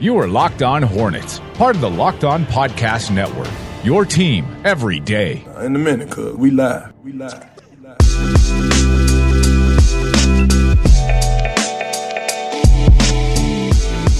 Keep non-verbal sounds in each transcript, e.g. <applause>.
You are Locked On Hornets, part of the Locked On Podcast Network. Your team every day. Uh, in a minute, cuz we live. We live. We live.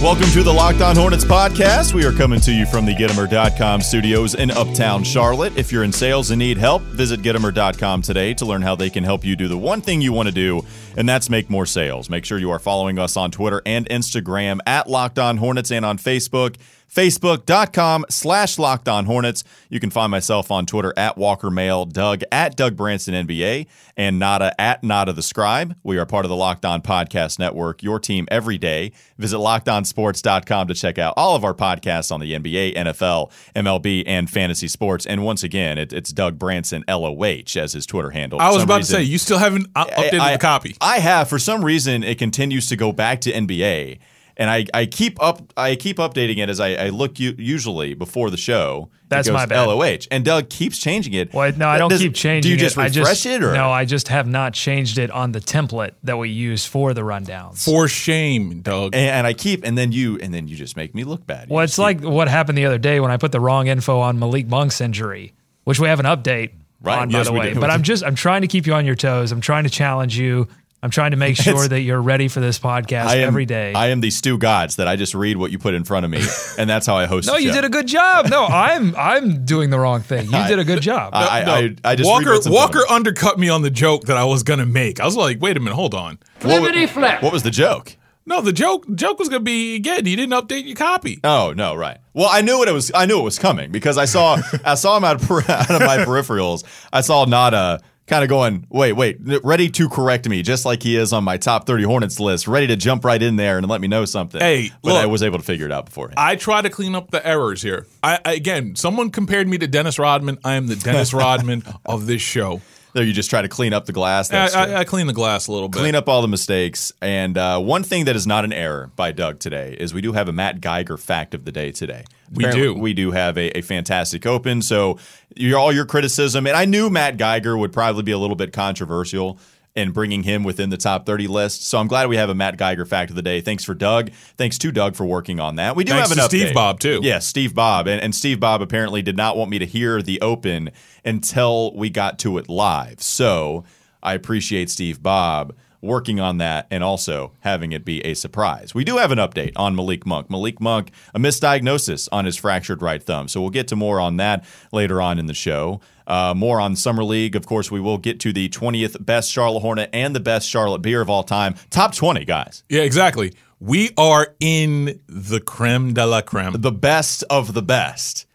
Welcome to the Locked On Hornets podcast. We are coming to you from the Gitomer.com studios in Uptown Charlotte. If you're in sales and need help, visit Gitomer.com today to learn how they can help you do the one thing you want to do, and that's make more sales. Make sure you are following us on Twitter and Instagram at Locked On Hornets and on Facebook facebook.com slash locked on hornets. You can find myself on twitter at walker mail doug at doug branson nba and nada at nada the scribe. We are part of the locked on podcast network your team every day. Visit lockedonsports.com to check out all of our podcasts on the nba nfl mlb and fantasy sports. And once again it, it's doug branson loh as his twitter handle. I was about reason- to say you still haven't uh, updated I, the copy. I have. For some reason, it continues to go back to NBA, and I, I keep up I keep updating it as I, I look u- usually before the show. That's it goes my bad. LOH, and Doug keeps changing it. Well, no, I don't Does- keep changing it. Do you it. just I refresh just, it, or no? I just have not changed it on the template that we use for the rundowns. For shame, Doug. and, and I keep, and then you, and then you just make me look bad. You well, it's keep- like what happened the other day when I put the wrong info on Malik Monk's injury, which we have an update Right. on, Yes, by the way. But I'm just I'm trying to keep you on your toes. I'm trying to challenge you. I'm trying to make <laughs> sure It's- that you're ready for this podcast I am, every day. I am the Stu Gods that I just read what you put in front of me, <laughs> and that's how I host. no, the you show. did a good job. No, I'm I'm doing the wrong thing. You <laughs> did a good job. I, No, I, I just Walker what's in front of Walker undercut me on the joke that I was gonna make. I was like, wait a minute, hold on. What, wa- what was the joke? No, the joke joke was gonna be again. You didn't update your copy. Oh no, right. Well, I knew what it was. I knew it was coming because I saw I saw him out of, per- out of my peripherals. I saw Nada kind of going, wait, wait, ready to correct me, just like he is on my top thirty Hornets list, ready to jump right in there and let me know something. Hey, but I was able to figure it out before. I try to clean up the errors here. I, I again, someone compared me to Dennis Rodman. I am the Dennis <laughs> Rodman of this show. there, you just try to clean up the glass. I. I, I clean the glass a little bit. Clean up all the mistakes. And uh, one thing that is not an error by Doug today is we do have a Matt Geiger fact of the day today. We Apparently, do. We do have a, a fantastic open. So your, all your criticism, and I knew Matt Geiger would probably be a little bit controversial in bringing him within the top 30 list. So I'm glad we have a Matt Geiger fact of the day. Thanks for Doug. Thanks to Doug for working on that. We do Thanks have an to Steve. Bob, too. Yes, Steve Bob. And, and Steve Bob apparently did not want me to hear the open until we got to it live. So I appreciate Steve Bob working on that and also having it be a surprise. We do have an update on Malik Monk. Malik Monk, a misdiagnosis on his fractured right thumb. So we'll get to more on that later on in the show. Uh, more on Summer League. Of course, we will get to the 20th best Charlotte Hornet and the best Charlotte beer of all time. Top 20, guys. Yeah, exactly. We are in the creme de la creme. the best of the best.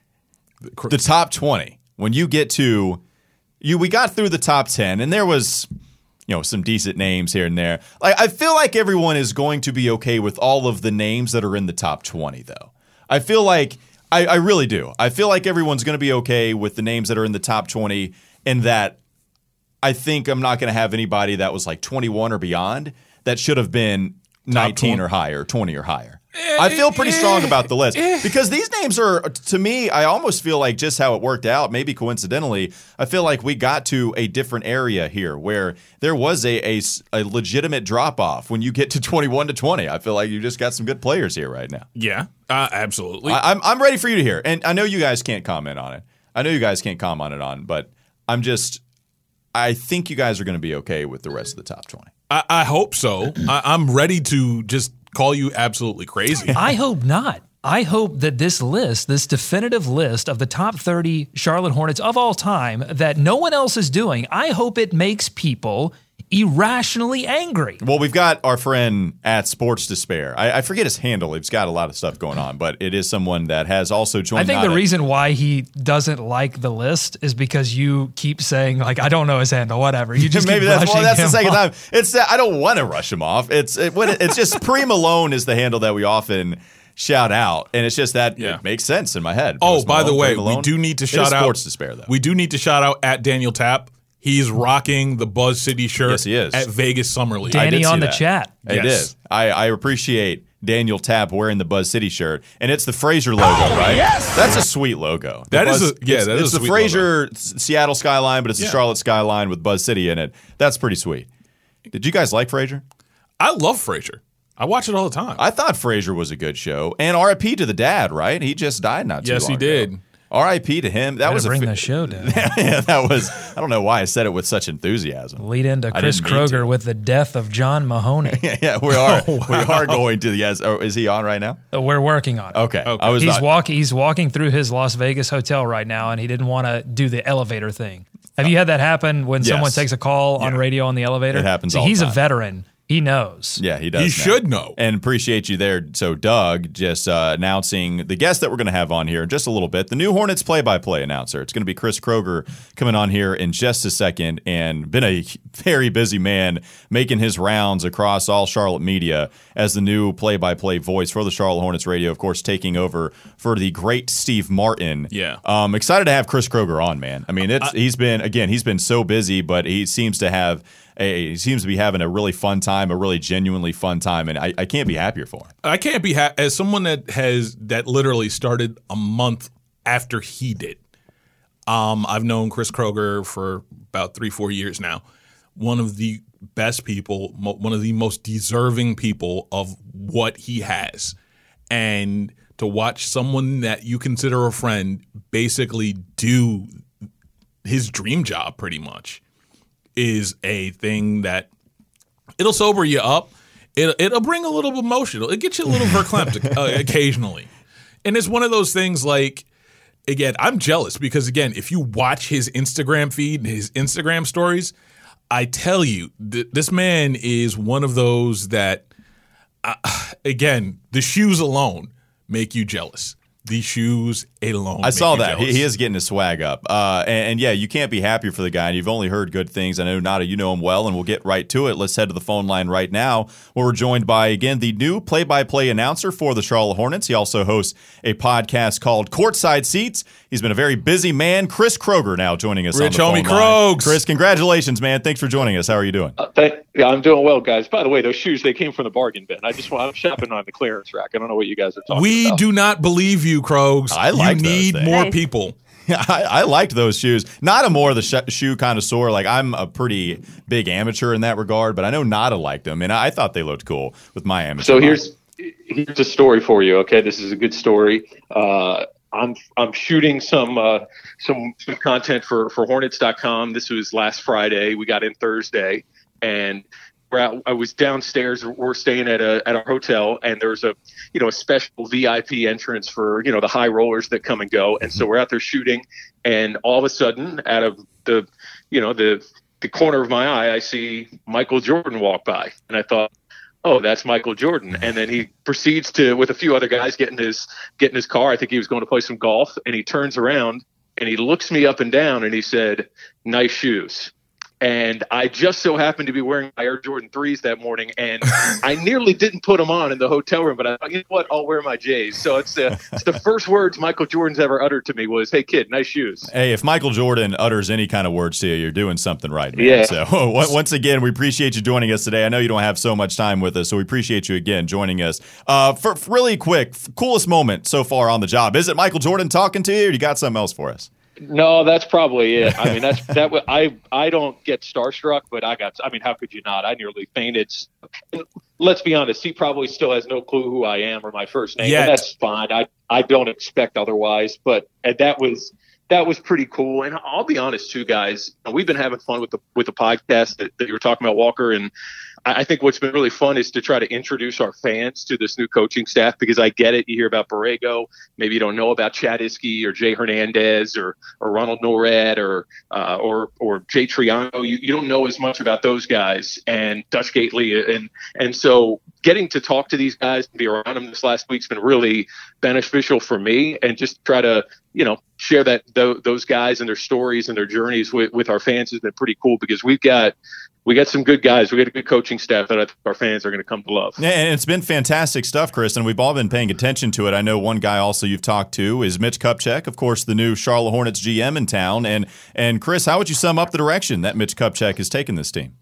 The top 20. When you get to you we got through the top 10 and there was you know some decent names here and there. Like I feel like everyone is going to be okay with all of the names that are in the top 20 though. I feel like I, I really do. I feel like everyone's going to be okay with the names that are in the top 20 and that I think I'm not going to have anybody that was like 21 or beyond that should have been 19 or higher, 20 or higher. I feel pretty strong about the list <laughs> because these names are, to me, I almost feel like just how it worked out, maybe coincidentally, I feel like we got to a different area here where there was a a legitimate drop off when you get to 21 to 20. I feel like you just got some good players here right now. yeah, uh, absolutely. I, I'm, I'm ready for you to hear. And I know you guys can't comment on it. I know you guys can't comment it on, but I'm just, I think you guys are going to be okay with the rest of the top 20. I, I hope so. I, I'm ready to just call you absolutely crazy. I hope not. I hope that this list, this definitive list of the top 30 Charlotte Hornets of all time that no one else is doing, I hope it makes people irrationally angry. Well, we've got our friend at Sports Despair. I, I forget his handle. He's got a lot of stuff going on, but it is someone that has also joined. I think the Nada. reason why he doesn't like the list is because you keep saying like I don't know his handle, whatever. You just <laughs> maybe keep that's well, brushing that's the second off. time. It's that I don't want to rush him off. It's it, what it- it's just <laughs> Pre Malone is the handle that we often shout out, and it's just that Yeah. it makes sense in my head. Oh, Post by the way, we do need to It is shout out Sports Despair though. We do need to shout out at Daniel Tapp. He's rocking the Buzz City shirt Yes, he is. at Vegas Summer League. I Danny did on the that. chat. I Yes. did. I, I appreciate Daniel Tapp wearing the Buzz City shirt, and it's the Frasier logo, oh, right? Yes, that's a sweet logo. The That is Buzz- a- yeah, it's, that is it's a the sweet Frasier S- Seattle skyline, but it's the Charlotte skyline with Buzz City in it. That's pretty sweet. Did you guys like Frasier? I love Frasier. I watch it all the time. I thought Frasier was a good show, and R.I.P. to the dad. Right, he just died not too yes, long Yes, he ago. Did. R.I.P. to him. That Gotta was a bring fa- the show down. <laughs> yeah, that was. I don't know why I said it with such enthusiasm. Lead into Chris didn't to. Kroeger with the death of John Mahoney. <laughs> Yeah, yeah, we are. Oh, <laughs> We are going to. Yes, oh, is he on right now? Uh, We're working on it. Okay, I was. He's not- walking. He's walking through his Las Vegas hotel right now, and he didn't want to do the elevator thing. Have you had that happen when someone takes a call on Yeah. radio on the elevator? It happens See, all the he's a veteran. He knows. Yeah, he does. He now. should know. And appreciate you there. So, Doug just uh, announcing the guest that we're going to have on here in just a little bit. The new Hornets play-by-play announcer. It's going to be Chris Kroeger coming on here in just a second. And been a <laughs> very busy man making his rounds across all Charlotte media as the new play-by-play voice for the Charlotte Hornets radio. Of course, taking over for the great Steve Martin. Yeah. Um, excited to have Chris Kroeger on, man. I mean, it's he's been again, he's been so busy, but he seems to have a he seems to be having a really fun time, a really genuinely fun time, and I, I can't be happier for him. I can't be ha- as someone that has that literally started a month after he did. Um, I've known Chris Kroeger for about three, four years now. One of the best people, mo- one of the most deserving people of what he has, and to watch someone that you consider a friend basically do his dream job, pretty much, is a thing that it'll sober you up. It, it'll bring a little emotion. It'll get you a little <laughs> verklempt uh, occasionally. And it's one of those things like, again, I'm jealous because, again, if you watch his Instagram feed and his Instagram stories, I tell you, th- this man is one of those that, uh, again, the shoes alone make you jealous. The shoes alone. I saw that he, he is getting his swag up, uh, and, and yeah, you can't be happier for the guy. And you've only heard good things. I know Nada, you know him well, and we'll get right to it. Let's head to the phone line right now, where we're joined by again the new play-by-play announcer for the Charlotte Hornets. He also hosts a podcast called Courtside Seats. He's been a very busy man. Chris Kroeger now joining us. Rich on the homie phone line. Krogs. Chris, congratulations, man! Thanks for joining us. How are you doing? Uh, thank, yeah, I'm doing well, guys. By the way, those shoes they came from the bargain bin. I just want I'm shopping on the clearance rack. I don't know what you guys are talking We about. We do not believe you, Krogs. I like You need things. more Nice. people. <laughs> I, I liked those shoes. Not a more of the sh- shoe connoisseur. Like I'm a pretty big amateur in that regard, but I know Nada liked them, and I, I thought they looked cool with my amateur. So mind. here's here's a story for you. Okay, this is a good story. Uh, I'm I'm shooting some uh, some some content for for Hornets.com. This was last Friday. We got in Thursday, and we're out, I was downstairs. We're staying at a at our hotel, and there's a you know a special VIP entrance for you know the high rollers that come and go. And so mhm. we're out there shooting, and all of a sudden, out of the you know the the corner of my eye, I see Michael Jordan walk by, and I thought oh, that's Michael Jordan. And then he proceeds to, with a few other guys, get in his get in his car. I think he was going to play some golf, and he turns around and he looks me up and down, and he said, "Nice shoes." And I just so happened to be wearing my Air Jordan threes that morning, and I <laughs> nearly didn't put them on in the hotel room. But I thought, you know what? I'll wear my J's. So it's the it's the first words Michael Jordan's ever uttered to me was, "Hey kid, nice shoes." Hey, if Michael Jordan utters any kind of words to you, you're doing something right, man. Yeah. So <laughs> on- once again, we appreciate you joining us today. I know you don't have so much time with us, so we appreciate you again joining us. Uh, for, for really quick, coolest moment so far on the job is it Michael Jordan talking to you, or you got something else for us? No, that's probably it. I mean, that's that. <laughs> wa- I I don't get starstruck, but I got. I mean, how could you not? I nearly fainted. Let's be honest. He probably still has no clue who I am or my first name. Yet. And that's fine. I I don't expect otherwise. But that was that was pretty cool. And I'll be honest too, guys. We've been having fun with the with the podcast that, that you were talking about, Walker. And I think what's been really fun is to try to introduce our fans to this new coaching staff because I get it. You hear about Borrego, maybe you don't know about Chad Iske or Jay Hernandez or or Ronald Nored or uh, or or Jay Triano. You, you don't know as much about those guys and Dutch Gaitley and and so getting to talk to these guys and be around them this last week's been really beneficial for me and just try to you know share that tho- those guys and their stories and their journeys with, with our fans has been pretty cool because we've got we got some good guys. We got a good coaching staff that I think our fans are going to come to love. Yeah, and it's been fantastic stuff, Chris, and we've all been paying attention to it. I know one guy also you've talked to is Mitch Kupchak, of course, the new Charlotte Hornets GM in town. And and Chris, how would you sum up the direction that Mitch Kupchak has taken this team?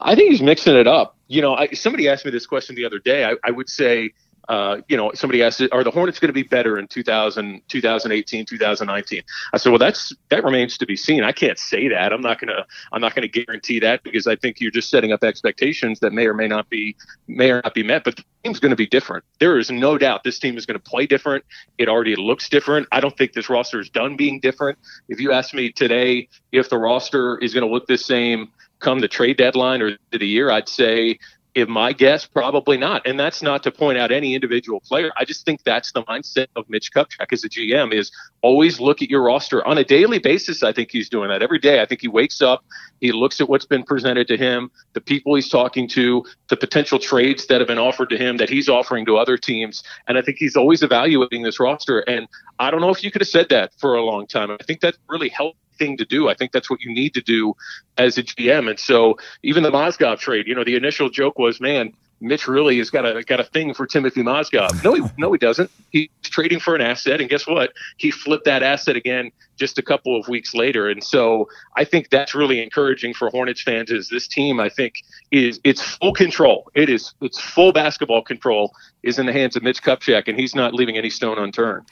I think he's mixing it up. You know, I, somebody asked me this question the other day. I, I would say uh, you know, somebody asked, are the Hornets going to be better in 2000, 2018, 2019? I said, well, that's that remains to be seen. I can't say that. I'm not going to I'm not going to guarantee that because I think you're just setting up expectations that may or may not be may or not be met. But the team's going to be different. There is no doubt this team is going to play different. It already looks different. I don't think this roster is done being different. If you ask me today if the roster is going to look the same come the trade deadline or the year, I'd say if my guess, probably not. And that's not to point out any individual player. I just think that's the mindset of Mitch Kupchak as a GM is always look at your roster on a daily basis. I think he's doing that every day. I think he wakes up, he looks at what's been presented to him, the people he's talking to, the potential trades that have been offered to him that he's offering to other teams. And I think he's always evaluating this roster. And I don't know if you could have said that for a long time. I think that really helped thing to do. I think that's what you need to do as a GM. And so even the Mozgov trade, you know, the initial joke was, man, Mitch really has got a got a thing for Timofey Mozgov. No, he no he doesn't. He's trading for an asset, and guess what? He flipped that asset again just a couple of weeks later. And so I think that's really encouraging for Hornets fans. Is this team? I think is it's full control. It is it's full basketball control is in the hands of Mitch Kupchak, and he's not leaving any stone unturned.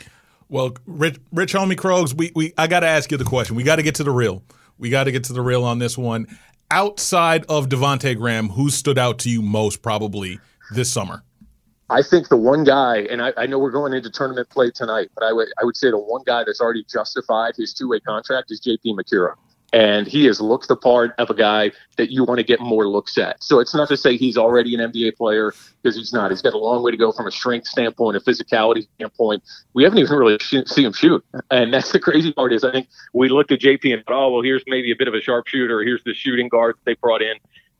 Well, Rich, Rich Homie Krogs, we, we I got to ask you the question. We got to get to the real. We got to get to the real on this one. Outside of Devonte Graham, who stood out to you most probably this summer? I think the one guy, and I, I, know we're going into tournament play tonight, but I would I would say the one guy that's already justified his two way contract is J.P. Macura and he has looked the part of a guy that you want to get more looks at. So it's not to say he's already an NBA player because he's not. He's got a long way to go from a strength standpoint, a physicality standpoint. We haven't even really seen him shoot, and that's the crazy part. Is I think we looked at JP and thought, oh well, here's maybe a bit of a sharpshooter. Here's the shooting guard that they brought in.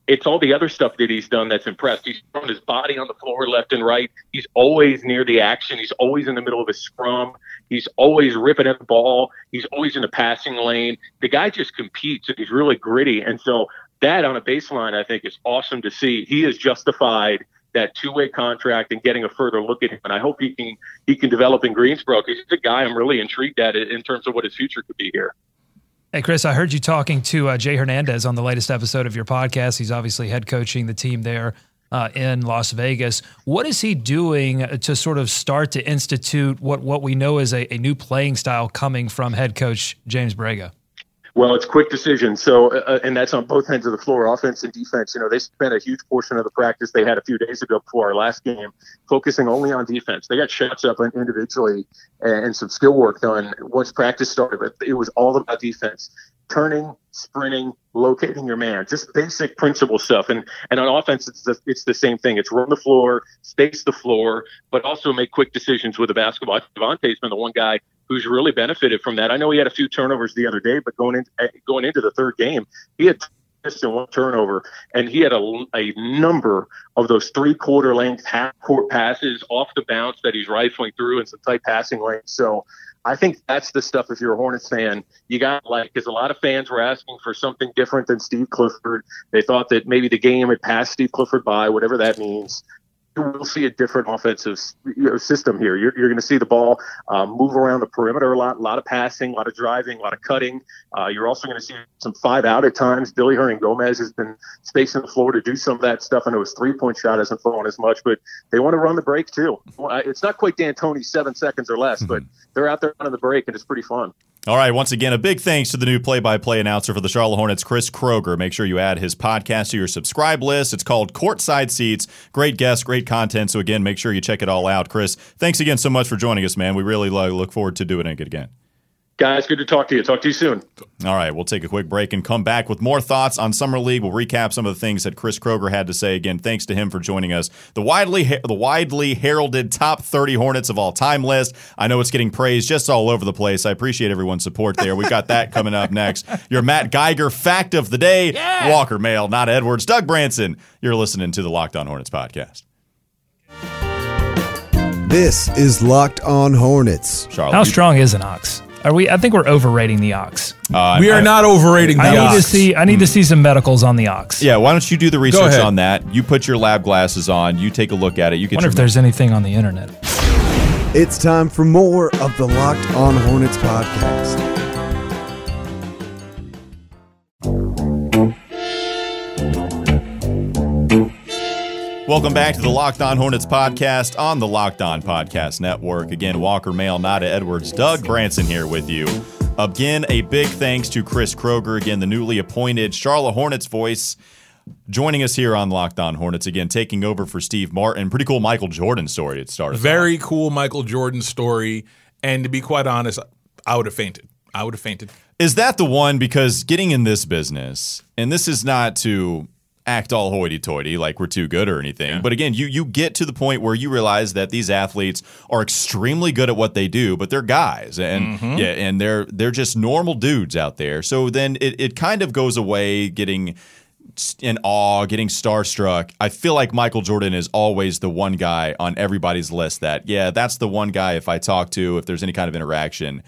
It's all the other stuff that he's done that's impressed. He's thrown his body on the floor left and right. He's always near the action. He's always in the middle of a scrum. He's always ripping at the ball. He's always in the passing lane. The guy just competes and he's really gritty. And so that on a baseline, I think is awesome to see. He has justified that two-way contract and getting a further look at him. And I hope he can he can develop in Greensboro. He's a guy I'm really intrigued at in terms of what his future could be here. Hey, Chris, I heard you talking to uh, Jay Hernandez on the latest episode of your podcast. He's obviously head coaching the team there uh, in Las Vegas. What is he doing to sort of start to institute what, what we know is a, a new playing style coming from head coach James Borrego? Well, it's quick decision. So, uh, uh, and that's on both ends of the floor, offense and defense. You know, they spent a huge portion of the practice they had a few days ago before our last game focusing only on defense. They got shots up individually and some skill work done once practice started, but it was all about defense. Turning, sprinting, locating your man, just basic principle stuff. And and on offense, it's the, it's the same thing. It's run the floor, space the floor, but also make quick decisions with the basketball. Devontae's been the one guy who's really benefited from that. I know he had a few turnovers the other day, but going in eh, going into the third game, he had just one turnover, and he had a, a number of those three quarter length half court passes off the bounce that he's rifling through in some tight passing lanes. So I think that's the stuff. If you're a Hornets fan, you got like because a lot of fans were asking for something different than Steve Clifford. They thought that maybe the game had passed Steve Clifford by, whatever that means will see a different offensive system here. You're, you're going to see the ball um, move around the perimeter a lot, a lot of passing, a lot of driving, a lot of cutting. Uh, you're also going to see some five out at times. Billy Hernangomez has been spacing the floor to do some of that stuff. I know his three point shot hasn't fallen as much, but they want to run the break too. It's not quite D'Antoni seven seconds or less, mm-hmm. but they're out there running the break and it's pretty fun. All right, once again, a big thanks to the new play by play announcer for the Charlotte Hornets, Chris Kroeger. Make sure you add his podcast to your subscribe list. It's called Courtside Seats. Great guests, great content. So, again, make sure you check it all out. Chris, thanks again so much for joining us, man. We really look forward to doing it again. Guys, good to talk to you. Talk to you soon. All right, we'll take a quick break and come back with more thoughts on Summer League. We'll recap some of the things that Chris Kroeger had to say. Again, thanks to him for joining us. The widely the widely heralded top 30 Hornets of all time list. I know it's getting praised just all over the place. I appreciate everyone's support there. We've got that coming up next. Your Matt Geiger fact of the day. Yeah. Walker Mail, not Edwards. Doug Branson. You're listening to the Locked On Hornets podcast. This is Locked On Hornets. Charlotte, How strong is an ox? Are we? I think we're overrating the ox. Uh, we are I, not overrating the I ox. need to see. I need mm. to see some medicals on the ox. Yeah, why don't you do the research on that? You put your lab glasses on. You take a look at it. You get. Wonder if there's anything on the internet. It's time for more of the Locked On Hornets podcast. Welcome back to the Locked On Hornets podcast on the Locked On Podcast Network. Again, Walker Mail, Nada Edwards, Doug Branson here with you. Again, a big thanks to Chris Kroeger, again, the newly appointed Charlotte Hornets voice, joining us here on Locked On Hornets. Again, taking over for Steve Martin. Pretty cool Michael Jordan story it started. Very cool Michael Jordan story. And to be quite honest, I would have fainted. I would have fainted. Is that the one? Because getting in this business, and this is not to act all hoity-toity like we're too good or anything, but again, you you get to the point where you realize that these athletes are extremely good at what they do, but they're guys, and mm-hmm. yeah, and they're they're just normal dudes out there. So then it it kind of goes away getting in awe, getting starstruck. I feel like Michael Jordan is always the one guy on everybody's list that, yeah, that's the one guy if I talk to, if there's any kind of interaction.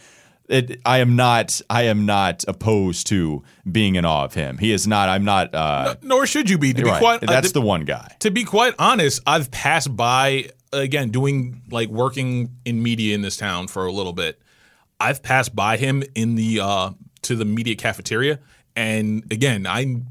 It, I am not. I am not opposed to being in awe of him. He is not. I'm not. Uh, Nor should you be. To be right. quite That's uh, the one guy. to be quite honest, I've passed by again doing like working in media in this town for a little bit. I've passed by him in the uh to the media cafeteria, and again, I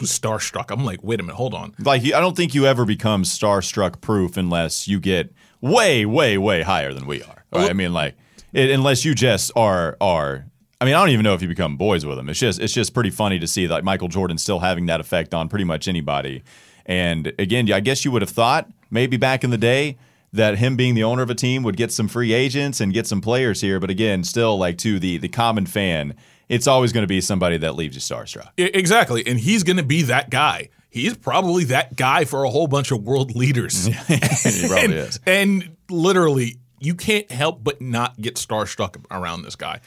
was starstruck. I'm like, wait a minute, hold on. Like I don't think you ever become starstruck proof unless you get way, way, way higher than we are. Right? I mean, like it, unless you just are are. I mean, I don't even know if you become boys with them. It's just it's just pretty funny to see like Michael Jordan still having that effect on pretty much anybody. And again, I guess you would have thought maybe back in the day that him being the owner of a team would get some free agents and get some players here. But again, still like to the the common fan, it's always going to be somebody that leaves you starstruck. Exactly, and he's going to be that guy. He's probably that guy for a whole bunch of world leaders. <laughs> he probably <laughs> and, is. and literally, you can't help but not get starstruck around this guy.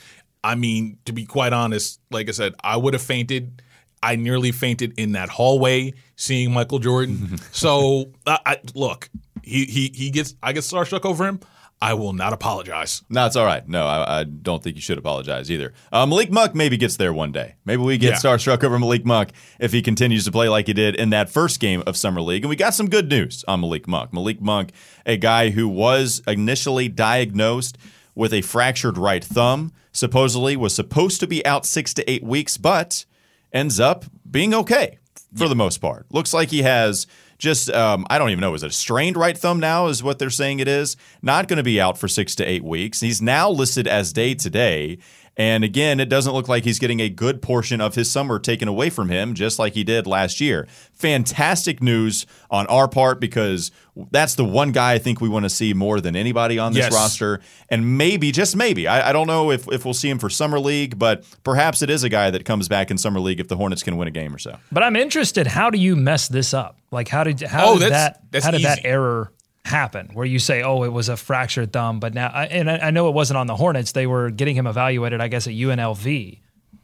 I mean, to be quite honest, like I said, I would have fainted. I nearly fainted in that hallway seeing Michael Jordan. <laughs> so, I, I, look, he he he gets I get starstruck over him. I will not apologize. No, it's all right. No, I, I don't think you should apologize either. Uh, Malik Monk maybe gets there one day. Maybe we get Yeah. starstruck over Malik Monk if he continues to play like he did in that first game of Summer League. And we got some good news on Malik Monk. Malik Monk, a guy who was initially diagnosed with a fractured right thumb, supposedly was supposed to be out six to eight weeks, but ends up being okay for the most part. Looks like he has just um, I don't even know is it a strained right thumb now is what they're saying it is. Not going to be out for 6 to 8 weeks. He's now listed as day to day. And again, it doesn't look like he's getting a good portion of his summer taken away from him, just like he did last year. Fantastic news on our part because that's the one guy I think we want to see more than anybody on this Yes. roster. And maybe, just maybe, I, I don't know if, if we'll see him for Summer League, but perhaps it is a guy that comes back in Summer League if the Hornets can win a game or so. But I'm interested. How do you mess this up? Like, how did how Oh, did that's- that that's how did that error happen? Where you say, oh, it was a fractured thumb, but now, I- and I, I know it wasn't on the Hornets. They were getting him evaluated, I guess, at UNLV.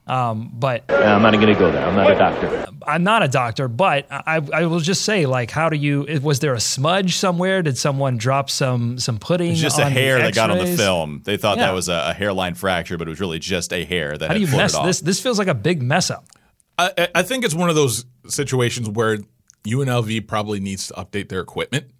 Um, but I'm not going to go there. I'm not a doctor. I'm not a doctor, but I, I will just say, like, how do you? Was there a smudge somewhere? Did someone drop some some pudding? It's just a on the hair that got on the film. They thought Yeah. that was a, a hairline fracture, but it was really just a hair that How do you mess off. this? This feels like a big mess up. I, I- I think it's one of those situations where UNLV probably needs to update their equipment,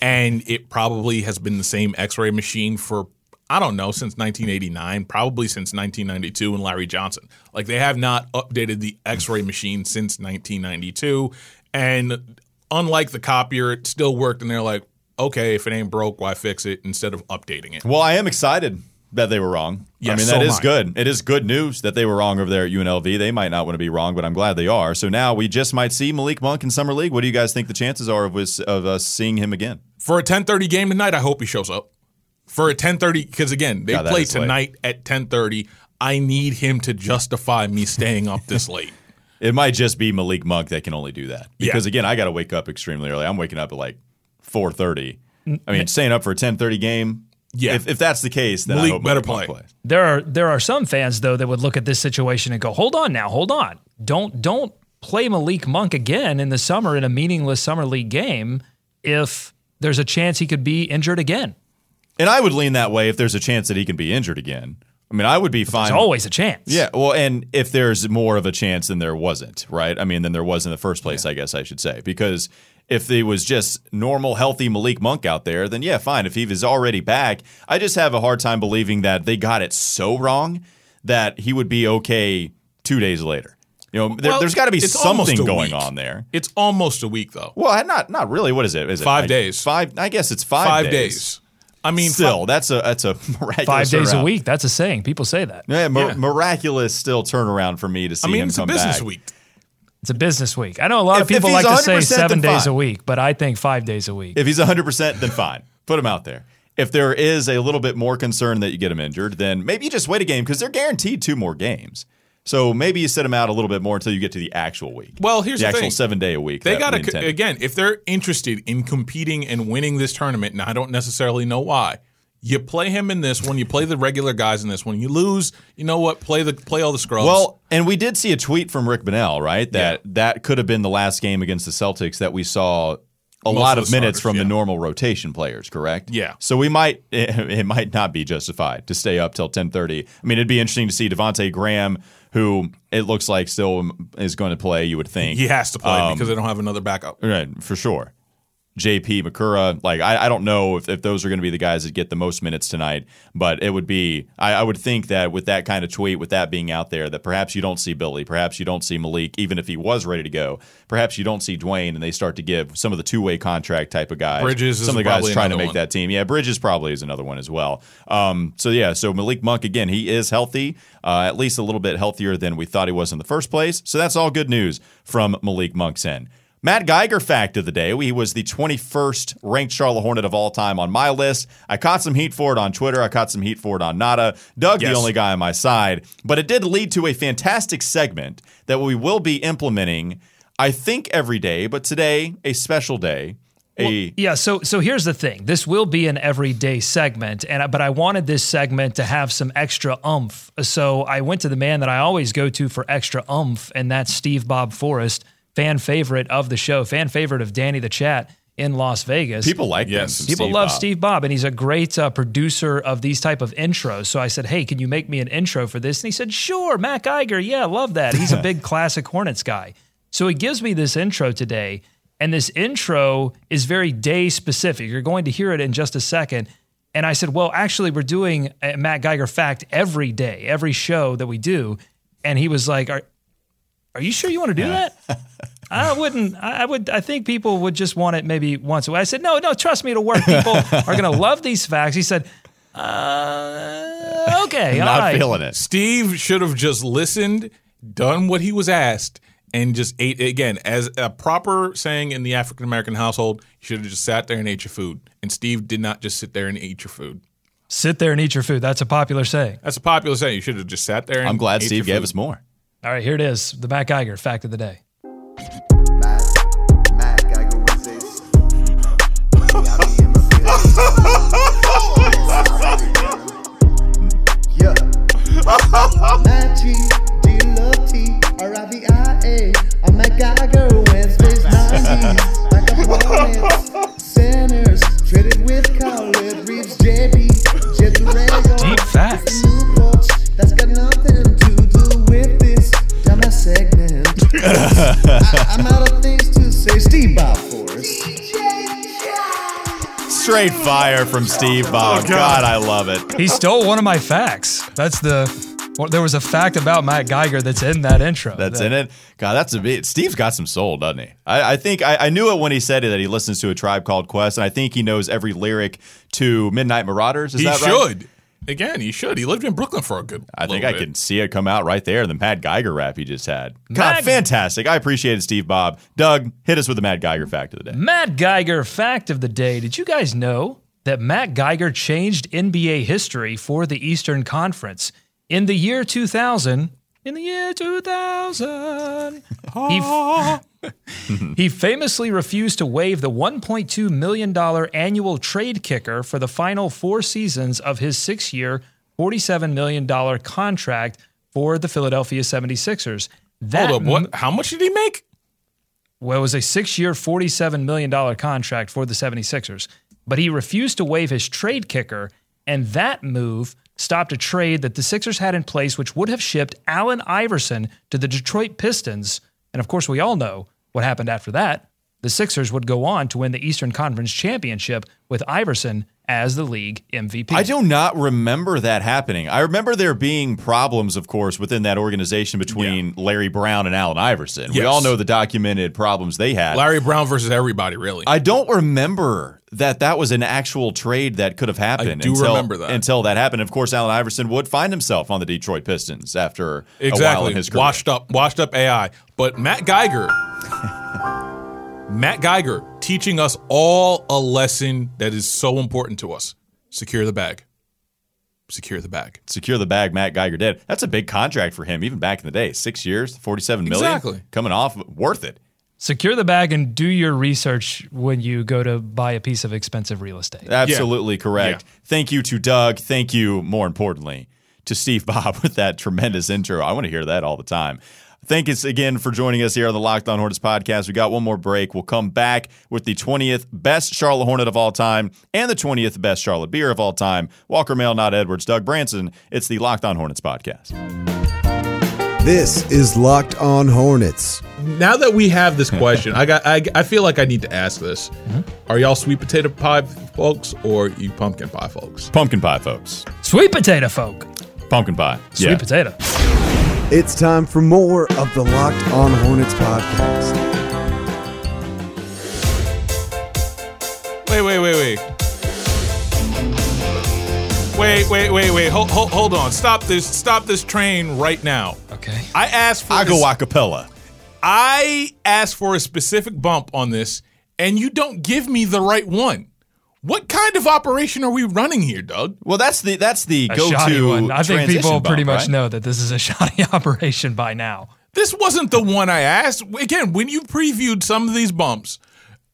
and it probably has been the same X-ray machine for I don't know since 1989, probably since 1992 and Larry Johnson. Like they have not updated the X-ray machine since 1992, and unlike the copier, it still worked, and they're like, okay, if it ain't broke, why fix it instead of updating it? Well, I am excited that they were wrong. I mean, so that am is good. It is good news that they were wrong over there at UNLV. They might not want to be wrong, but I'm glad they are. So now we just might see Malik Monk in Summer League. What do you guys think the chances are of us, of us seeing him again? For a 10:30 game tonight, I hope he shows up. For a 10:30 because again, they God, play is late. tonight at 10:30. I need him to justify me staying up this <laughs> late. It might just be Malik Monk that can only do that. Because Yeah. again, I got to wake up extremely early. I'm waking up at like 4:30. I mean, mm. staying up for a 10:30 game. Yeah. If, if that's the case, then I Malik hope better Malik Monk play. There are there are some fans though that would look at this situation and go, "Hold on now, hold on. Don't don't play Malik Monk again in the summer in a meaningless summer league game if there's a chance he could be injured again. And I would lean that way if there's a chance that he can be injured again. I mean, I would be fine. There's always a chance. Yeah, well, and if there's more of a chance than there wasn't, right? I mean, than there was in the first place, I guess I should say. Because if it was just normal, healthy Malik Monk out there, then yeah, fine. If he was already back, I just have a hard time believing that they got it so wrong that he would be okay two days later. You know, there, Well, has got to be something going week. on there. It's almost a week though. Well, not not really. What is it? Is it Five like days. Five. I guess it's five. Five days. I mean, Still, that's a that's a <laughs> miraculous Five days a week. That's a saying. People say that. Yeah, mi- Yeah. miraculous still turnaround for me to see I mean, him it's a come business back. week. It's a business week. I know a lot If- of people like to say seven days a week, but I think five days a week. If he's 100%, then fine. Put him out there. If there is a little bit more concern that you get him injured, then maybe you just wait a game because they're guaranteed two more games. So maybe you sit him out a little bit more until you get to the actual week. Well, here's the the actual thing. seven day a week. They got to intended. again if they're interested in competing and winning this tournament. And I don't necessarily know why. You play him in this one. You play the regular guys in this one. You lose. You know what? Play the play all the scrubs. Well, and we did see a tweet from Rick Bonnell, right? That Yeah. that could have been the last game against the Celtics that we saw a Most lot of of minutes starters, from the normal rotation players, correct? Yeah. So we might <laughs> it, might not be justified to stay up till 10:30. I mean, it'd be interesting to see Devonte Graham who it looks like still is going to play, you would think. he has to play Um, because they don't have another backup. Right, for sure. JP Macura, like I, I don't know if, if those are going to be the guys that get the most minutes tonight, but it would be I, I would think that with that kind of tweet, with that being out there, that perhaps you don't see Billy, perhaps you don't see Malik, even if he was ready to go, perhaps you don't see Dwayne, and they start to give some of the two way contract type of guys, Bridges is some of the guys trying to make one. that team. Yeah, Bridges probably is another one as well. Um, so yeah, so Malik Monk again, he is healthy, uh, at least a little bit healthier than we thought he was in the first place. So that's all good news from Malik Monk's end. Matt Geiger fact of the day. He was the 21st ranked Charlotte Hornet of all time on my list. I caught some heat for it on Twitter. I caught some heat for it on Nada. Doug, the only guy on my side. But it did lead to a fantastic segment that we will be implementing, I think, every day, but today, a special day. A Yeah, so so here's the thing. This will be an everyday segment, and I- but I wanted this segment to have some extra umph. So I went to the man that I always go to for extra umph, and that's Steve Bob Forrest, fan favorite of the show, fan favorite of Danny the Chat in Las Vegas. people like Yes. him, People Steve love Bob. Steve Bob, and he's a great uh, producer of these type of intros. So I said, "Hey, can you make me an intro for this?" And he said, "Sure." Matt Geiger, yeah, love that. He's a <laughs> big classic Hornets guy. So he gives me this intro today, and this intro is very day specific. You're going to hear it in just a second. And I said, "Well, actually, we're doing a Matt Geiger fact every day, every show that we do." And he was like, "Are are you sure you want to do that?" <laughs> I wouldn't. I I would. I think people would just want it maybe once. a week. I said, no, no. Trust me, it'll work. People <laughs> are going to love these facts. He said, uh, okay, <laughs> all Not right. feeling it. Steve should have just listened, done what he was asked, and just ate again as a proper saying in the African American household. You should have just sat there and ate your food. And Steve did not just sit there and eat your food. Sit there and eat your food. That's a popular saying. That's a popular saying. You should have just sat there. and I'm glad ate Steve your gave us more. All right, here it is. The Matt Geiger fact of the day. Matt, Matt Geiger Wednesdays. Got me in my feelings. Yeah. Matt fire from Steve Bob. Oh, God, I love it. He stole one of my facts. That's the. Well, there was a fact about Matt Geiger that's in that intro. That's That- in it. God, that's a bit. Steve's got some soul, doesn't he? I, I think I, I knew it when he said it that he listens to a tribe called Quest, and I think he knows every lyric to Midnight Marauders. Is He that right? should. Again, he should. He lived in Brooklyn for a good. I think I bit. can see it come out right there. The Mad Geiger rap he just had. God, Mad- fantastic. I appreciated Steve Bob. Doug, hit us with the Mad Geiger fact of the day. Matt Geiger fact of the day. Did you guys know that Matt Geiger changed NBA history for the Eastern Conference in the year 2000? In the year 2000, <laughs> he, f- <laughs> he famously refused to waive the $1.2 million annual trade kicker for the final four seasons of his six year, $47 million contract for the Philadelphia 76ers. That Hold up. What? How much did he make? well, it was a six year, $47 million contract for the 76ers. But he refused to waive his trade kicker, and that move stopped a trade that the Sixers had in place, which would have shipped Allen Iverson to the Detroit Pistons. And of course, we all know what happened after that. The Sixers would go on to win the Eastern Conference Championship with Iverson as the league MVP. I do not remember that happening. I remember there being problems, of course, within that organization between Larry Brown and Allen Iverson. We all know the documented problems they had. Larry Brown versus everybody, really. I don't remember that that was an actual trade that could have happened. I do until, remember that. until that happened. Of course, Allen Iverson would find himself on the Detroit Pistons after a while exactly in his career. washed up, washed up AI. But Matt Geiger, <laughs> Matt Geiger, teaching us all a lesson that is so important to us: secure the bag. Secure the bag. Secure the bag, Matt Geiger did. That's a big contract for him, even back in the day. Six years, forty-seven million. Exactly. coming off, worth it. Secure the bag and do your research when you go to buy a piece of expensive real estate. Absolutely correct. Yeah. Thank you to Doug. Thank you, more importantly, to Steve <laughs> Bob with that tremendous intro. I want to hear that all the time. Thank you again for joining us here on the Locked On Hornets podcast. We got one more break. We'll come back with the 20th best Charlotte Hornet of all time and the 20th best Charlotte beer of all time. Walker Mail, not Edwards, Doug Branson. It's the Locked On Hornets podcast. This is Locked On Hornets. Now that we have this question, I got. I, I feel like I need to ask this: Are y'all sweet potato pie folks or you pumpkin pie folks? Pumpkin pie, folks. Sweet potato folk. Pumpkin pie. Sweet yeah. potato. It's time for more of the Locked On Hornets podcast. Wait, wait, wait, wait. Wait, wait, wait, wait. Hold, hold, hold on. Stop this. Stop this train right now. Okay. I asked for. I go this- acapella. I asked for a specific bump on this, and you don't give me the right one. What kind of operation are we running here, Doug? Well, that's the that's the A go-to. one. I think people pretty much know that this is a <laughs> shoddy operation by now. This wasn't the one I asked. Again, when you previewed some of these bumps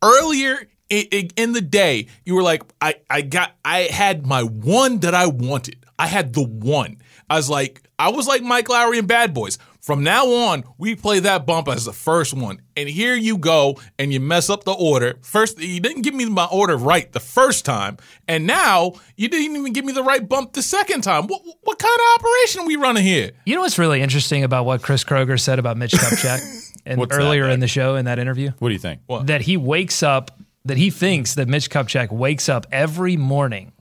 earlier i- i- in the day, you were like, I, I got, I had my one that I wanted. I had the one. I was like, I was like Mike Lowrey and Bad Boys. From now on, we play that bump as the first one. And here you go, and you mess up the order. First, you didn't give me my order right the first time, and now you didn't even give me the right bump the second time. What, what kind of operation are we running here? You know what's really interesting about what Chris Kroeger said about Mitch Kupchak <laughs> and What's that, earlier in the show in that interview? What do you think? That he wakes up, that he thinks that Mitch Kupchak wakes up every morning,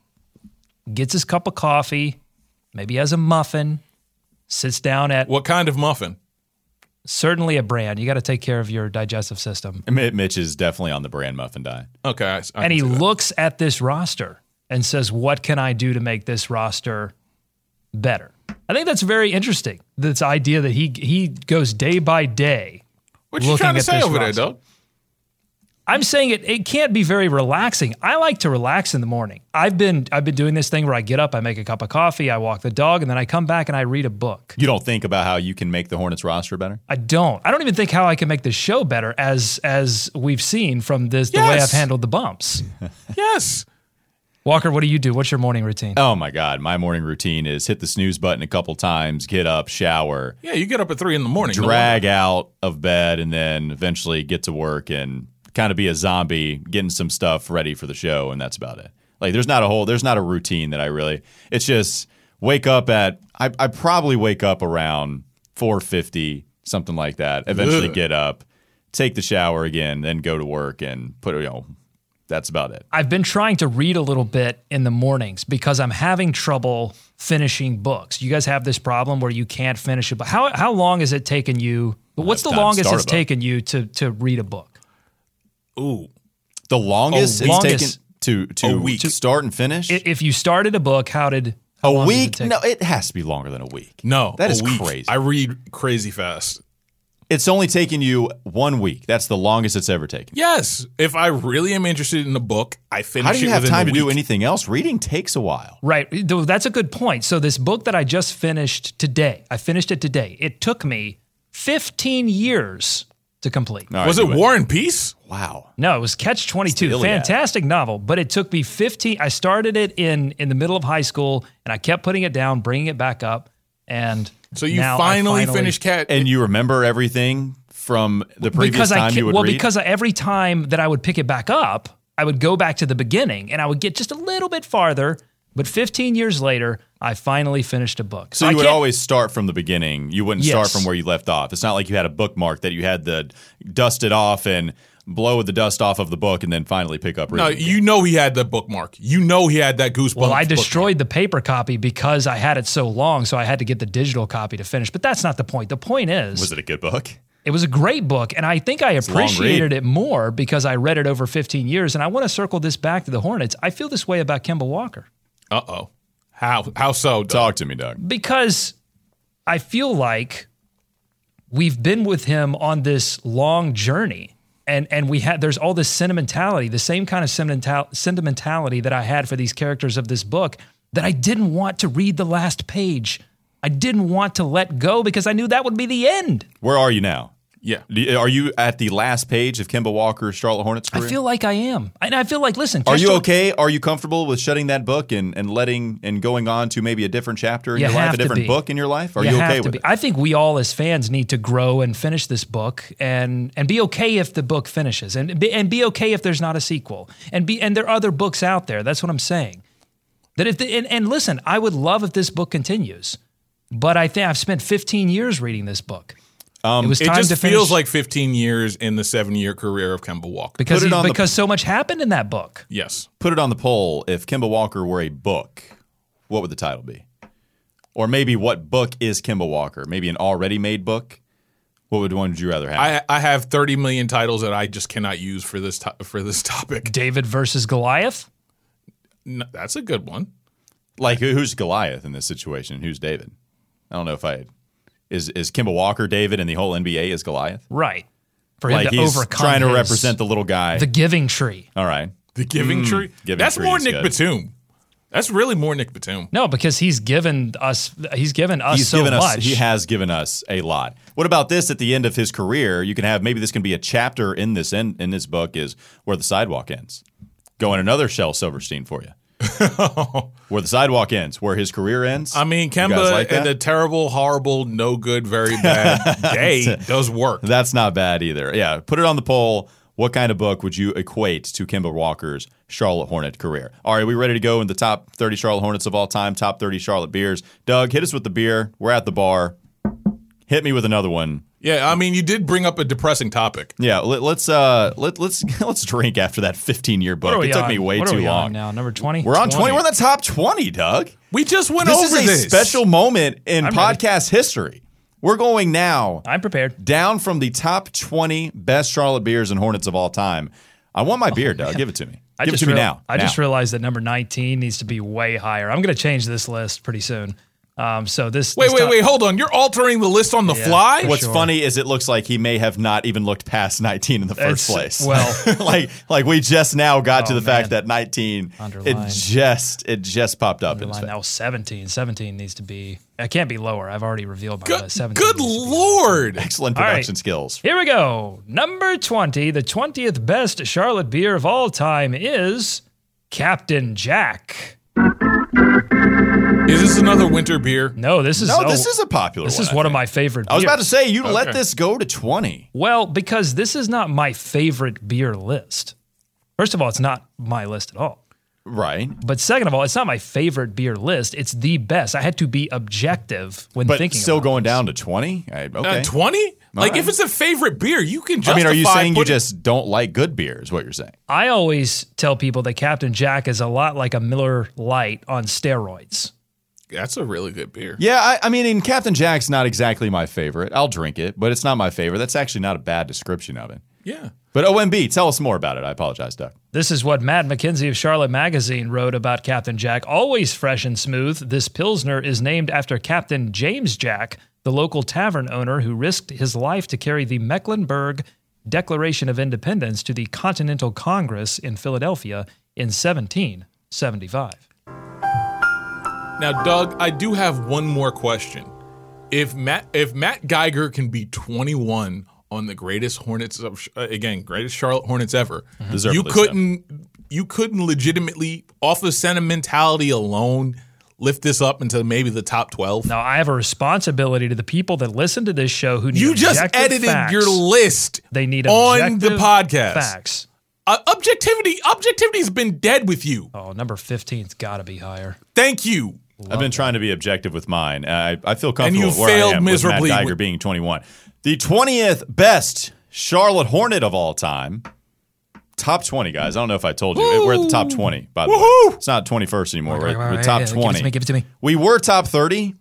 gets his cup of coffee, maybe has a muffin, sits down at What kind of muffin? certainly a brand. You got to take care of your digestive system. Mitch is definitely on the brand muffin diet. Okay, I, I and he can see that. looks at this roster and says, What can I do to make this roster better? I think that's very interesting. This idea that he he goes day by day. What you looking trying to say this over there, roster. Doug? I'm saying it it can't be very relaxing. I like to relax in the morning. I've been I've been doing this thing where I get up, I make a cup of coffee, I walk the dog, and then I come back and I read a book. You don't think about how you can make the Hornets roster better? I don't. I don't even think how I can make the show better as as we've seen from this the way I've handled the bumps. <laughs> Yes. Walker, what do you do? What's your morning routine? Oh my God. My morning routine is hit the snooze button a couple times, get up, shower, Yeah, you get up at three in the morning. no drag out of bed, and then eventually get to work and kind of be a zombie, getting some stuff ready for the show. And that's about it. Like there's not a whole, there's not a routine that I really, it's just wake up at, I, I probably wake up around 450, something like that. Eventually Ugh. get up, take the shower again, then go to work and put, you know, that's about it. I've been trying to read a little bit in the mornings because I'm having trouble finishing books. You guys have this problem where you can't finish it. But how how long has it taken you? What's the longest it's taken you to to read a book? Ooh. The longest Oh, it's taken to to A week. start and finish. If you started a book, how did how a long does it week? take? no, it has to be longer than a week. No, that a is week. crazy. I read crazy fast. it's only taken you one week. That's the longest it's ever taken. Yes, if I really am interested in a book, I finish How do you have time to do anything else? Reading takes a while. Right. That's a good point. So this book that I just finished today, I finished it today. It took me 15 years to complete. All right, Was it War and Peace? Wow. No, it was Catch Twenty Two. It's the Iliad. Fantastic novel, but it took me fifteen. I started it in in the middle of high school, and I kept putting it down, bringing it back up, and So you now I finally, finished Cat. And you remember everything from the previous because I time ca- you would well read? because every time that I would pick it back up, I would go back to the beginning, and I would get just a little bit farther. But 15 years later, I finally finished a book. so I you would always start from the beginning. You wouldn't start from where you left off. It's not like you had a bookmark that you had to dust it off and blow the dust off of the book and then finally pick up No, you know he had the bookmark. You know he had that goosebumps. Well, I bookmark. destroyed the paper copy because I had it so long, so I had to get the digital copy to finish. But that's not the point. The point is, Was it a good book? It was a great book, and I think I appreciated it more because I read it over 15 years. And I want to circle this back to the Hornets. I feel this way about Kemba Walker Uh oh. How how so? Doug? Talk to me, Doug. because I feel like we've been with him on this long journey. And, and we had there's all this sentimentality, the same kind of sentimental, sentimentality that I had for these characters of this book that I didn't want to read the last page. I didn't want to let go because I knew that would be the end. Where are you now? Yeah. Are you at the last page of Kemba Walker's Charlotte Hornets career? I feel like I am. And I feel like, listen, Are you okay? Are you comfortable with shutting that book and, and letting and going on to maybe a different chapter in You your life, a different be. book in your life? Are You you, okay with be. it? I think we all as fans need to grow and finish this book and and be okay if the book finishes and be, and be okay if there's not a sequel and be and there are other books out there. That's what I'm saying. That if the, and, and listen, I would love if this book continues, but I think I've spent 15 years reading this book. Um, it was It just to finish feels like 15 years in the seven year career of Kemba Walker. because Put it he- on the- because so much happened in that book. yes. Put it on the poll. If Kemba Walker were a book, what would the title be? Or maybe what book is Kemba Walker? Maybe an already made book? What would one would you rather have? I, I have 30 million titles that I just cannot use for this to- for this <laughs> topic. David versus Goliath. No, that's a good one. like who's Goliath in this situation? Who's David? I don't know if I is is Kemba Walker David and the whole NBA is Goliath? Right. For him Like to he's overcome trying to his- represent the little guy. the giving tree. All right. The Giving mm, Tree. Giving that's Tree more is Nick good. Batum. That's really more Nick Batum. No, because he's given us he's given us He's so given us much. he has given us a lot. What about this at the end of his career? You can have maybe this can be a chapter in this in, in this book is where the sidewalk ends. Going another Shel Silverstein for you. <laughs> where the sidewalk ends, where his career ends. I mean, Kemba like and a terrible, horrible, no good, very bad <laughs> day does work. That's not bad either. Yeah, put it on the poll. What kind of book would you equate to Kemba Walker's Charlotte Hornet career? All right, we ready to go in the top 30 Charlotte Hornets of all time, top 30 Charlotte beers. Doug, hit us with the beer. We're at the bar. Hit me with another one. Yeah, I mean, you did bring up a depressing topic. Yeah, let, let's uh let, let's <laughs> let's drink after that 15 year book. It took on? me way What are too we on long. now. Number 20? We're on 20. We're in the top 20, Doug. We just went This over is a this. special moment in I'm ready. podcast history. We're going now I'm prepared. down from the top 20 best Charlotte beers and Hornets of all time. I want my beer, Doug. Give it to me. I Give it just to me now. I Now. just realized that number 19 needs to be way higher. I'm going to change this list pretty soon. Um, so this. Wait, this wait, top- wait. Hold on. You're altering the list on the Yeah. fly? What's sure. funny is it looks like he may have not even looked past 19 in the first It's- place. well- <laughs> like like we just now got to Oh, the fact that 19 Underline. it just it just popped up in his Line now 17. 17 needs to be. I can't be lower. I've already revealed my Good, list. 17 good needs be- lord. Excellent All right. production skills. Here we go. Number 20, the 20th best Charlotte beer of all time is Captain Jack. Is this another winter beer? No, this is No, oh, this is a popular this one. is I one of my favorite. I was about to say you let this go to 20. Well, because this is not my favorite beer list. First of all, it's not my list at all. Right. But second of all, it's not my favorite beer list. It's the best. I had to be objective when But thinking. still about going this. down to 20? I- Okay. Uh, 20? Like, right. if it's a favorite beer, you can I mean, are you saying you just don't like good beer is what you're saying? I always tell people that Captain Jack is a lot like a Miller Lite on steroids. That's a really good beer. Yeah, I, I mean, in Captain Jack's not exactly my favorite. I'll drink it, but it's not my favorite. That's actually not a bad description of it. Yeah. But OMB, tell us more about it. I apologize, Doug. This is what Matt McKenzie of Charlotte Magazine wrote about Captain Jack. Always fresh and smooth, this Pilsner is named after Captain James Jack, the local tavern owner who risked his life to carry the Mecklenburg Declaration of Independence to the Continental Congress in Philadelphia in 1775. Now, Doug, I do have one more question. If Matt if Matt Geiger can be 21 on the greatest Hornets of uh, again greatest Charlotte Hornets ever, you Deservedly so. couldn't you couldn't legitimately off of sentimentality alone lift this up into maybe the top 12. Now, I have a responsibility to the people that listen to this show who need you just objective edited facts. your list. They need on the podcast. facts. Uh, objectivity objectivity's been dead with you. Oh, number 15's got to be higher. Thank you. I've been trying to be objective with mine. I, I feel comfortable you with where I failed am miserably with Matt Geiger with- being 21. The 20th best Charlotte Hornet of all time top 20, guys. I don't know if I told you. We're at the top 20, by the way. It's not 21st anymore. We're, we're top 20. Give it to me. Give it to me. We were top 30.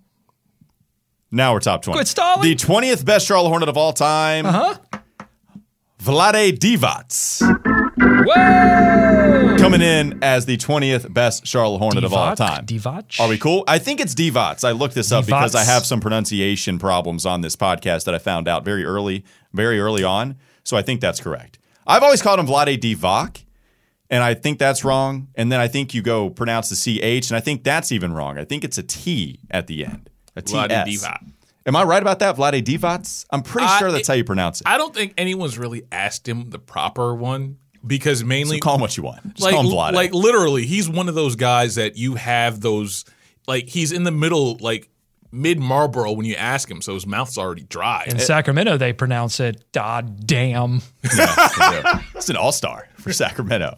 Now we're top 20. Quit stalling. The 20th best Charlotte Hornet of all time. Uh huh? Vlade Divac. Whoa! Coming in as the 20th best Charlotte Hornet of all time. Divac? Are we cool? I think it's Divac. I looked this up Divac. because I have some pronunciation problems on this podcast that I found out very early, very early on. So I think that's correct. I've always called him Vlade Divac, and I think that's wrong. And then I think you go pronounce the CH, and I think that's even wrong. I think it's a T at the end. A Vlade TS. Divac. Am I right about that? Vlade Divac? I'm pretty Uh, sure that's it- how you pronounce it. I don't think anyone's really asked him the proper one because mainly so call him what you want. Just like call him Vlade. like literally he's one of those guys that you have those like he's in the middle like mid Marlboro when you ask him so his mouth's already dry. In Sacramento, they pronounce it "God damn." <laughs> it's an all star for Sacramento.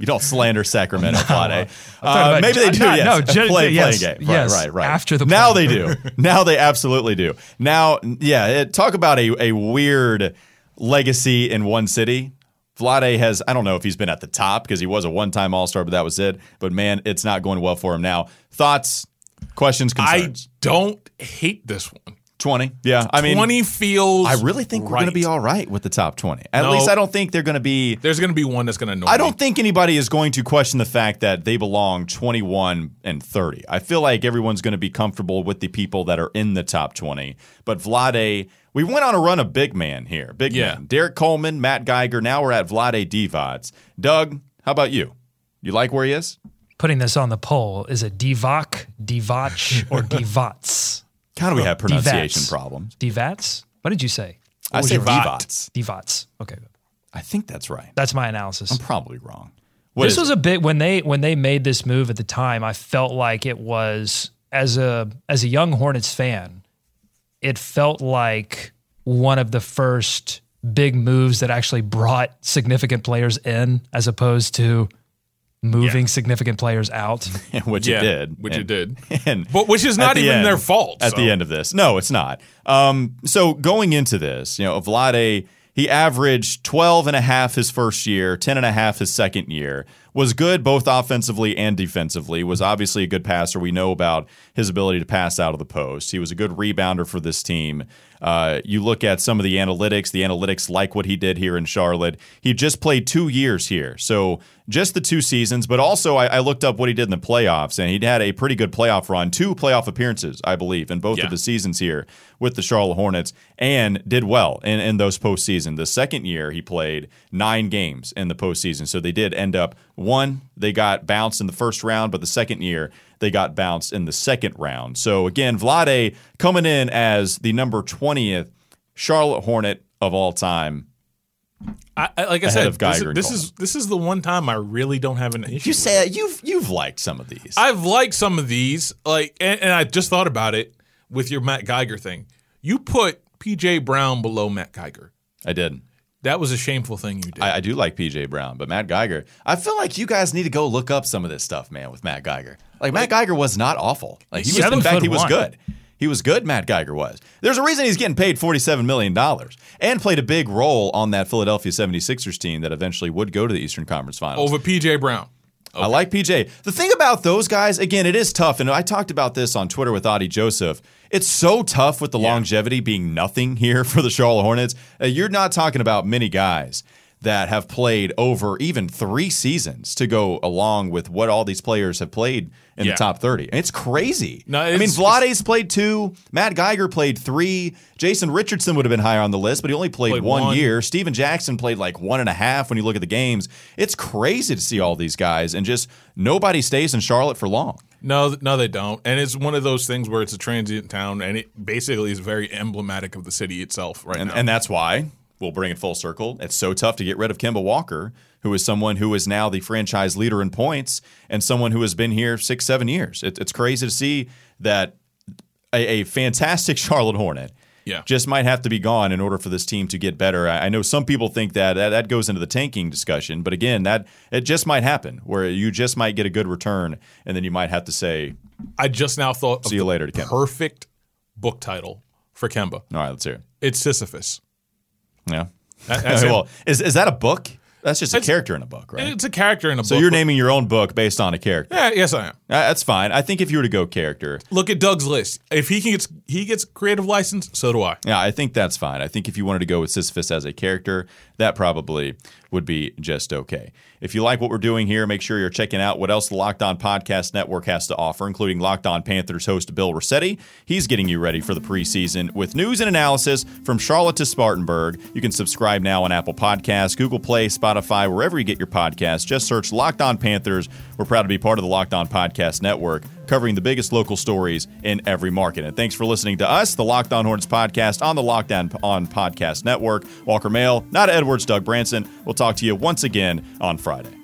You don't slander Sacramento, Vlade. talking Uh, maybe they do. no, yes. no, A gen- play, yes, playing game. yes, Right, right, right. after the now they do. now they absolutely do. Now, yeah. It, talk about a a weird legacy in one city. Vlade has. I don't know if he's been at the top because he was a one time All Star, but that was it. But man, it's not going well for him now. Thoughts, questions, concerns? I don't hate this one. Twenty. Yeah. I mean, 20 feels I really think we're going to be all right with the top 20. At No. least I don't think they're going to be. There's going to be one that's going to annoy I don't think anybody is going to question the fact that they belong 21 and 30. I feel like everyone's going to be comfortable with the people that are in the top 20. But Vlade, we went on a run of big man here. Big Yeah. man. Derrick Coleman, Matt Geiger. Now we're at Vlade Divac. Doug, how about you? You like where he is? Putting this on the poll is it Divac, Divac, or <laughs> Divats? Of we have oh, pronunciation Divats. problems. Divats? What did you say? I say your vote? Divats. Okay, I think that's right. that's my analysis. I'm probably wrong. What this was it? a bit when they when they made this move at the time. I felt like it was as a as a young Hornets fan, it felt like one of the first big moves that actually brought significant players in, as opposed to moving significant players out. <laughs> which Yeah, it did. which And- it did. <laughs> And But which is not the even end- their fault. at so. the end of this. No, it's not. Um, so going into this, you know, Vlade, he averaged 12 and a half his first year, 10 and a half his second year. Was good both offensively and defensively. Was obviously a good passer. We know about his ability to pass out of the post. He was a good rebounder for this team. Uh, you look at some of the analytics. The analytics like what he did here in Charlotte. He just played two years here, so just the two seasons. But also, I, I looked up what he did in the playoffs, and he'd had a pretty good playoff run, two playoff appearances, I believe, in both Yeah. of the seasons here with the Charlotte Hornets, and did well in, in those postseason. The second year, he played nine games in the postseason, so they did end up one. They got bounced in the first round, but the second year they got bounced in the second round. So again, Vlade coming in as the number twentieth Charlotte Hornet of all time. I, like I said, of this, and this is this is the one time I really don't have an issue. You say you've you've liked some of these. I've liked some of these, like, and, and I just thought about it with your Matt Geiger thing. You put PJ Brown below Matt Geiger. I did. That was a shameful thing you did. I, I do like PJ Brown, but Matt Geiger. I feel like you guys need to go look up some of this stuff, man. With Matt Geiger, like Matt Geiger was not awful. Like he was, in fact, he was one. good. He was good. Matt Geiger was. There's a reason he's getting paid $47 million and played a big role on that Philadelphia 76ers team that eventually would go to the Eastern Conference Finals. Over PJ Brown. I like PJ. The thing about those guys, again, it is tough. And I talked about this on Twitter with Adi Joseph. It's so tough with the longevity being nothing <laughs> here for the Charlotte Hornets. Uh, you're not talking about many guys that have played over even three seasons to go along with what all these players have played in Yeah. the top 30. And it's crazy. No, I mean, it's- Vlade's played two. Matt Geiger played three. Jason Richardson would have been higher on the list, but he only played, Played one, one. year. Stephen Jackson played like one and a half when you look at the games. It's crazy to see all these guys, and just nobody stays in Charlotte for long. No, no, they don't. And it's one of those things where it's a transient town, and it basically is very emblematic of the city itself right And, now. and that's why we'll bring it full circle. It's so tough to get rid of Kemba Walker, who is someone who is now the franchise leader in points and someone who has been here six, seven years. It, it's crazy to see that a, a fantastic <laughs> Charlotte Hornet Yeah. just might have to be gone in order for this team to get better. I, I know some people think that, that that goes into the tanking discussion, but again, that it just might happen where you just might get a good return, and then you might have to say, I just now thought See you the later to Kemba. perfect book title for Kemba. "All right, let's hear it." It's Sisyphus. Yeah. That's <laughs> well, is is that a book? That's just a It's- character in a book, right? It's a character in a book. So you're naming your own book based on a character. Yeah, yes, I am. Uh, That's fine. I think if you were to go character, Look at Doug's list. If he can get he gets creative license, so do I. yeah, I think that's fine. I think if you wanted to go with Sisyphus as a character, that probably would be just okay. If you like what we're doing here, make sure you're checking out what else the Locked On Podcast Network has to offer, including Locked On Panthers host Bill Rossetti. He's getting you ready for the preseason with news and analysis from Charlotte to Spartanburg. You can subscribe now on Apple Podcasts, Google Play, Spotify, wherever you get your podcasts. Just search Locked On Panthers. We're proud to be part of the Locked On Podcast Network, covering the biggest local stories in every market. And thanks for listening to us, the Locked On Hornets podcast on the Locked On Podcast Network. Walker Mail, not Edwards, Doug Branson. We'll talk to you once again on Friday.